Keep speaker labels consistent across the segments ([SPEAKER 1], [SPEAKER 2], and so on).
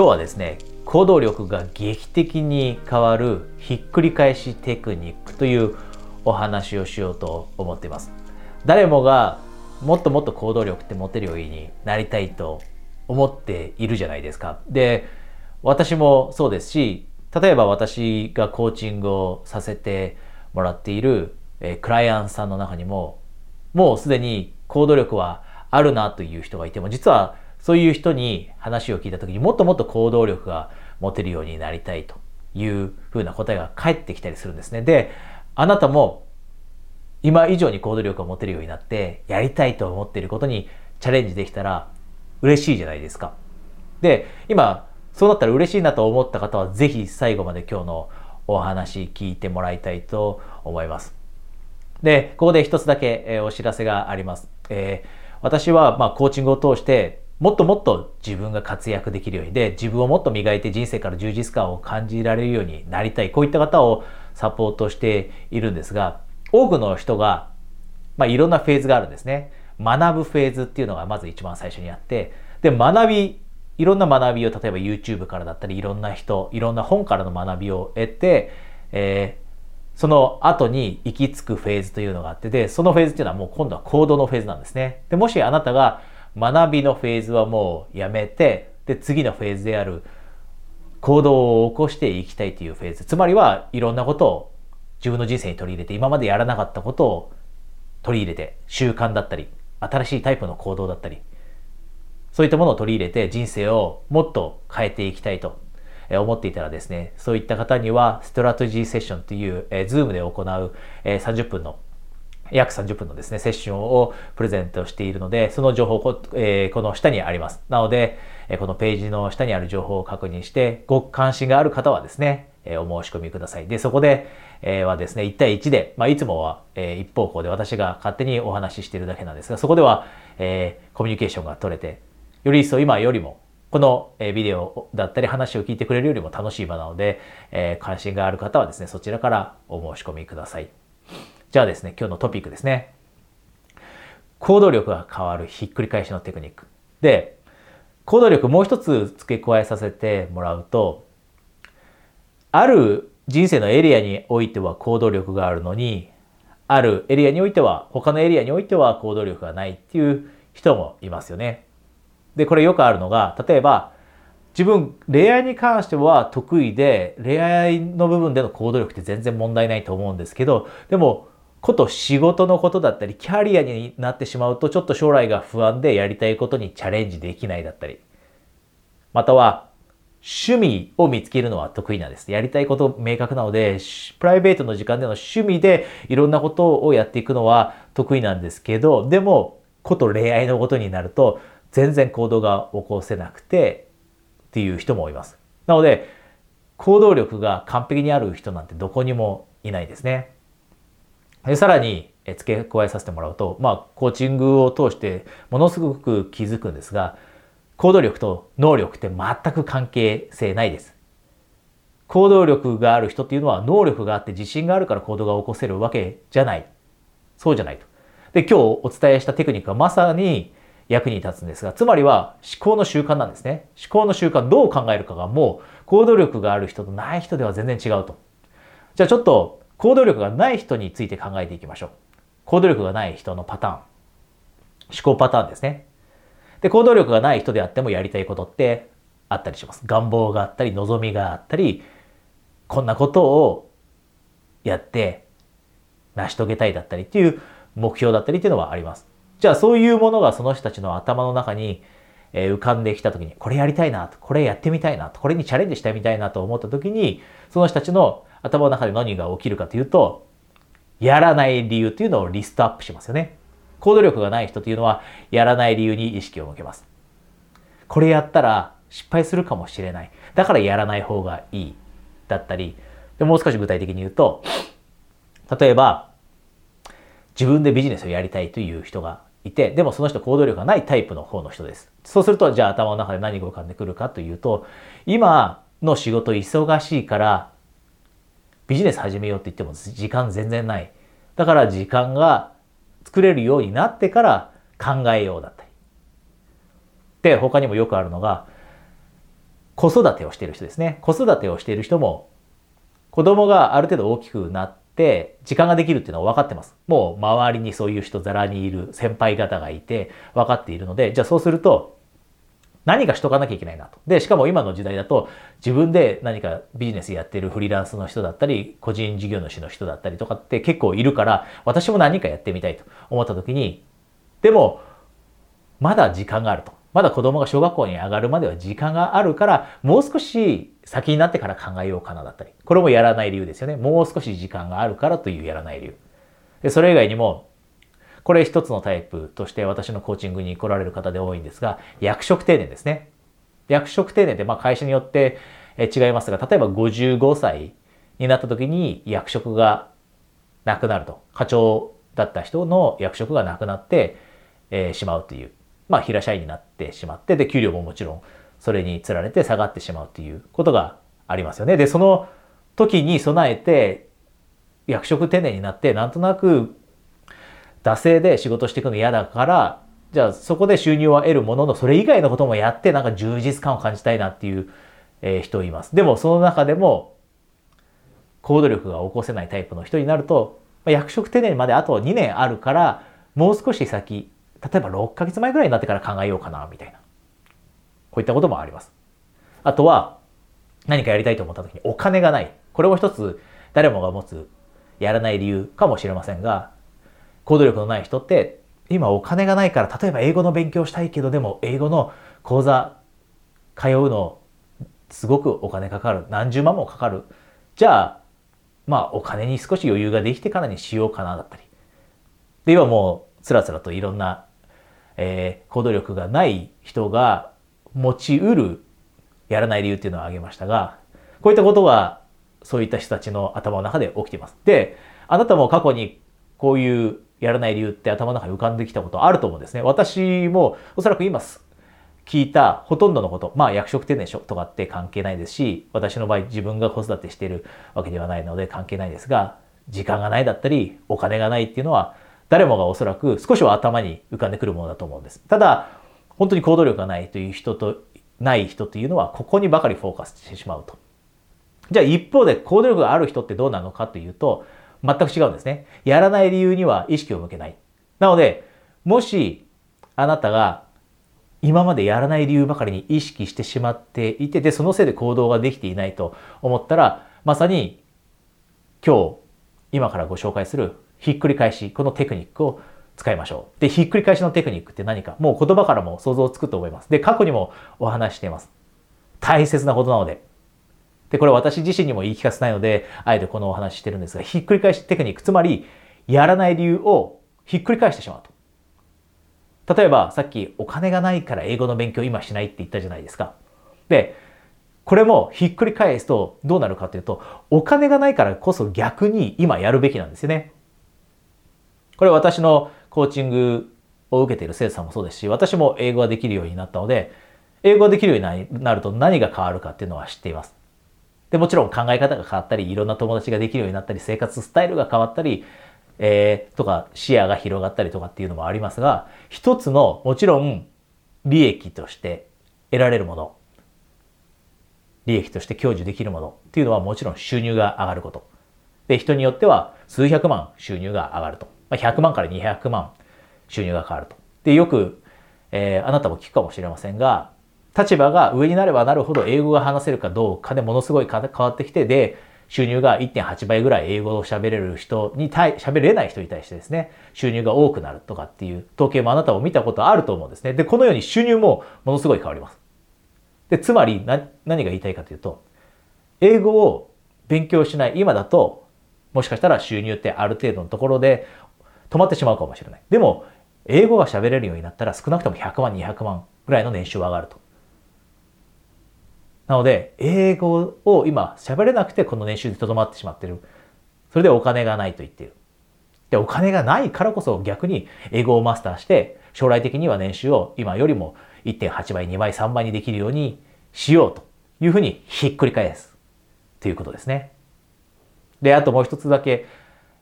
[SPEAKER 1] 今日はですね行動力が劇的に変わるひっくり返しテクニックというお話をしようと思っています。誰もがもっともっと行動力って持てるようになりたいと思っているじゃないですか。で私もそうですし例えば私がコーチングをさせてもらっている、クライアントさんの中にももうすでに行動力はあるなという人がいても実はそういう人に話を聞いた時にもっともっと行動力が持てるようになりたいというふうな答えが返ってきたりするんですね。で、あなたも今以上に行動力を持てるようになってやりたいと思っていることにチャレンジできたら嬉しいじゃないですか。で、今そうなったら嬉しいなと思った方はぜひ最後まで今日のお話聞いてもらいたいと思います。で、ここで一つだけ、お知らせがあります。えー、私はまコーチングを通してもっともっと自分が活躍できるようにで自分をもっと磨いて人生から充実感を感じられるようになりたいこういった方をサポートしているんですが多くの人が、まあ、いろんなフェーズがあるんですね。学ぶフェーズっていうのがまず一番最初にあってで学びいろんな学びを例えば YouTube からだったりいろんな人いろんな本からの学びを得て、えー、その後に行き着くフェーズというのがあってでそのフェーズっていうのはもう今度は行動のフェーズなんですね。でもしあなたが学びのフェーズはもうやめてで次のフェーズである行動を起こしていきたいというフェーズ。つまりはいろんなことを自分の人生に取り入れて今までやらなかったことを取り入れて習慣だったり新しいタイプの行動だったりそういったものを取り入れて人生をもっと変えていきたいと思っていたらですねそういった方にはストラテジーセッションという、えー、 Zoom で行う、えー、30分の約30分のですね、セッションをプレゼントしているので、その情報こ、えー、この下にあります。なので、えこのページの下にある情報を確認して、ご関心がある方はですね、えお申し込みください。で、そこで、えー、はですね、1対1で、まあ、いつもは、えー、一方向で私が勝手にお話ししているだけなんですが、そこでは、えー、コミュニケーションが取れて、より一層今よりも、このビデオだったり話を聞いてくれるよりも楽しい場なので、え、関心がある方はですね、そちらからお申し込みください。じゃあですね、今日のトピックですね。行動力が変わるひっくり返しのテクニック。で、行動力もう一つ付け加えさせてもらうと、ある人生のエリアにおいては行動力があるのに、あるエリアにおいては、他のエリアにおいては行動力がないっていう人もいますよね。で、これよくあるのが、例えば、自分、恋愛に関しては得意で、恋愛の部分での行動力って全然問題ないと思うんですけど、でも、こと仕事のことだったり、キャリアになってしまうと、ちょっと将来が不安でやりたいことにチャレンジできないだったり、または、趣味を見つけるのは得意なんです。やりたいこと明確なので、プライベートの時間での趣味でいろんなことをやっていくのは得意なんですけど、でも、こと恋愛のことになると、全然行動が起こせなくてっていう人もいます。なので、行動力が完璧にある人なんてどこにもいないですね。でさらに付け加えさせてもらうと、まあ、コーチングを通してものすごく気づくんですが、行動力と能力って全く関係性ないです。行動力がある人っていうのは能力があって自信があるから行動が起こせるわけじゃない。そうじゃないと。で、今日お伝えしたテクニックはまさに役に立つんですが、つまりは思考の習慣なんですね。思考の習慣、どう考えるかがもう行動力がある人とない人では全然違うと。じゃあちょっと行動力がない人について考えていきましょう。行動力がない人のパターン。思考パターンですね。で、行動力がない人であってもやりたいことってあったりします。願望があったり、望みがあったり、こんなことをやって成し遂げたいだったりっていう目標だったりっていうのはあります。じゃあそういうものがその人たちの頭の中にえ浮かんできた時に、これやりたいなと、これやってみたいなと、これにチャレンジしてみたいなと思った時に、その人たちの頭の中で何が起きるかというと、やらない理由っていうのをリストアップしますよね。行動力がない人というのは、やらない理由に意識を向けます。これやったら失敗するかもしれない。だからやらない方がいい。だったり、でもう少し具体的に言うと、例えば、自分でビジネスをやりたいという人がいて、でもその人行動力がないタイプの方の人です。そうすると、じゃあ頭の中で何が浮かんでくるかというと、今の仕事忙しいからビジネス始めようって言っても時間全然ない。だから時間が作れるようになってから考えようだったり。で、他にもよくあるのが、子育てをしている人ですね。子育てをしている人も、子供がある程度大きくなって、時間ができるっていうのは分かってます。もう周りにそういう人ざらにいる先輩方がいて分かっているので、じゃあそうすると、何かしとかなきゃいけないなと。で、しかも今の時代だと自分で何かビジネスやってるフリーランスの人だったり、個人事業主の人だったりとかって結構いるから、私も何かやってみたいと思った時に、でも、まだ時間があると。まだ子供が小学校に上がるまでは時間があるから、もう少し先になってから考えようかなだったり。これもやらない理由ですよね。もう少し時間があるからというやらない理由。で、それ以外にも、これ一つのタイプとして私のコーチングに来られる方で多いんですが、役職定年ですね。役職定年ってまあ会社によって違いますが、例えば55歳になった時に役職がなくなると。課長だった人の役職がなくなって、しまうという。まあ平社員になってしまって、で、給料ももちろんそれにつられて下がってしまうということがありますよね。で、その時に備えて役職定年になってなんとなく惰性で仕事していくの嫌だから、じゃあそこで収入は得るものの、それ以外のこともやってなんか充実感を感じたいなっていう、え人います。でもその中でも行動力が起こせないタイプの人になると、役職定年まであと2年あるから、もう少し先、例えば6ヶ月前ぐらいになってから考えようかな、みたいな。こういったこともあります。あとは、何かやりたいと思った時にお金がない。これも一つ誰もが持つやらない理由かもしれませんが、行動力のない人って今お金がないから例えば英語の勉強したいけどでも英語の講座通うのすごくお金かかる何十万もかかるじゃあまあお金に少し余裕ができてからにしようかなだったりで今もうつらつらといろんな、えー、行動力がない人が持ちうるやらない理由っていうのを挙げましたがこういったことがそういった人たちの頭の中で起きています。で、あなたも過去にこういうやらない理由って頭の中に浮かんできたことあると思うんですね。私もおそらく今聞いたほとんどのこと、まあ役職定年とかって関係ないですし、私の場合自分が子育てしているわけではないので関係ないですが、時間がないだったり、お金がないっていうのは、誰もがおそらく少しは頭に浮かんでくるものだと思うんです。ただ、本当に行動力がないという人と、ない人というのは、ここにばかりフォーカスしてしまうと。じゃあ一方で行動力がある人ってどうなのかというと、全く違うんですね。やらない理由には意識を向けない。なので、もしあなたが今までやらない理由ばかりに意識してしまっていて、で、そのせいで行動ができていないと思ったら、まさに今日、今からご紹介するひっくり返し、このテクニックを使いましょう。で、ひっくり返しのテクニックって何か、もう言葉からも想像つくと思います。で、過去にもお話しています。大切なことなので、で、これ私自身にも言い聞かせないので、あえてこのお話してるんですが、ひっくり返しテクニック、つまり、やらない理由をひっくり返してしまうと。例えば、さっきお金がないから英語の勉強今しないって言ったじゃないですか。で、これもひっくり返すとどうなるかというと、お金がないからこそ逆に今やるべきなんですよね。これ私のコーチングを受けている生徒さんもそうですし、私も英語ができるようになったので、英語ができるようになると何が変わるかっていうのは知っています。で、もちろん考え方が変わったり、いろんな友達ができるようになったり、生活スタイルが変わったり、えー、とか視野が広がったりとかっていうのもありますが、一つのもちろん利益として得られるもの、利益として享受できるものっていうのはもちろん収入が上がること。で、人によっては数百万収入が上がると。まあ、100万から200万収入が変わると。で、よく、えー、あなたも聞くかもしれませんが、立場が上になればなるほど英語が話せるかどうかでものすごい変わってきて、で、収入が1.8倍ぐらい英語を喋れる人に対、喋れない人に対してですね、収入が多くなるとかっていう統計もあなたも見たことあると思うんですね。で、このように収入もものすごい変わります。で、つまり何が言いたいかというと、英語を勉強しない今だと、もしかしたら収入ってある程度のところで止まってしまうかもしれない。でも、英語が喋れるようになったら少なくとも100万、200万ぐらいの年収が上がると。なので、英語を今喋れなくてこの年収でとどまってしまってる。それでお金がないと言っている。で、お金がないからこそ逆に英語をマスターして、将来的には年収を今よりも1.8倍、2倍、3倍にできるようにしようというふうにひっくり返すということですね。で、あともう一つだけ、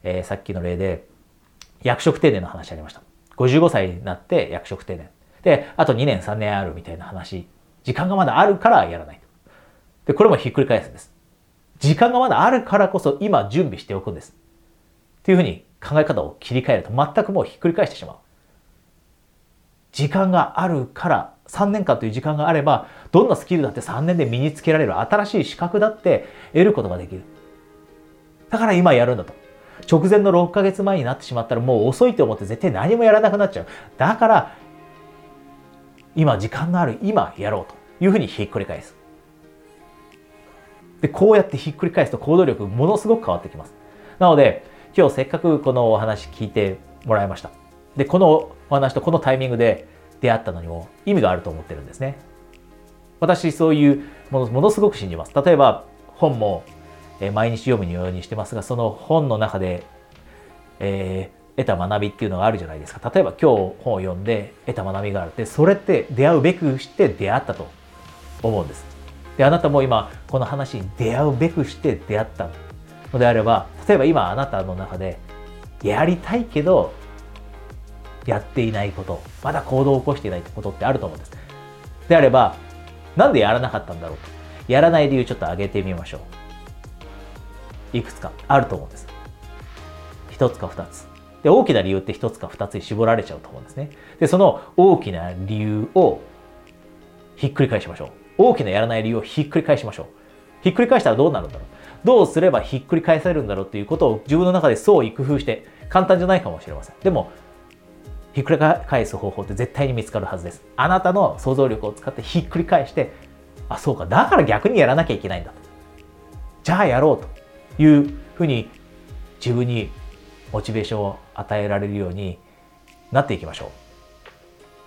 [SPEAKER 1] えー、さっきの例で役職定年の話ありました。55歳になって役職定年。で、あと2年3年あるみたいな話。時間がまだあるからやらない。で、これもひっくり返すんです。時間がまだあるからこそ今準備しておくんです。っていうふうに考え方を切り替えると全くもうひっくり返してしまう。時間があるから3年間という時間があればどんなスキルだって3年で身につけられる新しい資格だって得ることができる。だから今やるんだと。直前の6ヶ月前になってしまったらもう遅いと思って絶対何もやらなくなっちゃう。だから今時間のある今やろうというふうにひっくり返す。で、こうやってひっくり返すと行動力ものすごく変わってきます。なので、今日せっかくこのお話聞いてもらいました。で、このお話とこのタイミングで出会ったのにも意味があると思ってるんですね。私、そういうものものすごく信じます。例えば、本も毎日読むようにしてますが、その本の中で、えー、得た学びっていうのがあるじゃないですか。例えば今日本を読んで得た学びがあるって、それって出会うべくして出会ったと思うんです。で、あなたも今この話に出会うべくして出会ったのであれば、例えば今あなたの中でやりたいけどやっていないこと、まだ行動を起こしていないことってあると思うんです。であれば、なんでやらなかったんだろうと。やらない理由ちょっと挙げてみましょう。いくつかあると思うんです。一つか二つ。で、大きな理由って一つか二つに絞られちゃうと思うんですね。で、その大きな理由をひっくり返しましょう。大きなやらない理由をひっくり返しましょう。ひっくり返したらどうなるんだろう。どうすればひっくり返されるんだろうっていうことを自分の中で創意工夫して簡単じゃないかもしれません。でも、ひっくり返す方法って絶対に見つかるはずです。あなたの想像力を使ってひっくり返して、あ、そうか、だから逆にやらなきゃいけないんだと。じゃあやろうというふうに自分にモチベーションを与えられるようになっていきましょ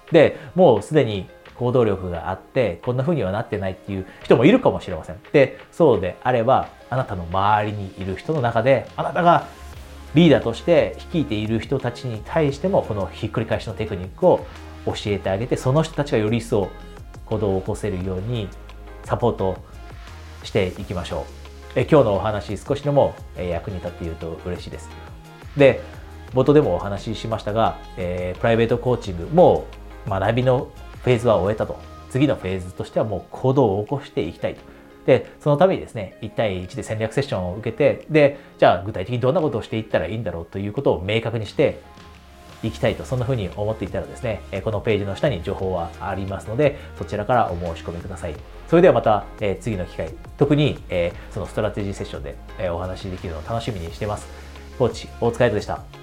[SPEAKER 1] う。で、もうすでに行動力があって、こんな風にはなってないっていう人もいるかもしれません。で、そうであれば、あなたの周りにいる人の中で、あなたがリーダーとして率いている人たちに対しても、このひっくり返しのテクニックを教えてあげて、その人たちがより一層行動を起こせるようにサポートしていきましょう。え今日のお話少しでも役に立っていると嬉しいです。で、冒頭でもお話ししましたが、え、プライベートコーチング、もう学びのフェーズは終えたと。次のフェーズとしてはもう行動を起こしていきたいと。で、そのためにですね、1対1で戦略セッションを受けて、で、じゃあ具体的にどんなことをしていったらいいんだろうということを明確にしていきたいと、そんな風に思っていたらですね、このページの下に情報はありますので、そちらからお申し込みください。それではまた、え次の機会、特に、えそのストラテジーセッションで、えお話しできるのを楽しみにしています。コーチ、大塚彩でした。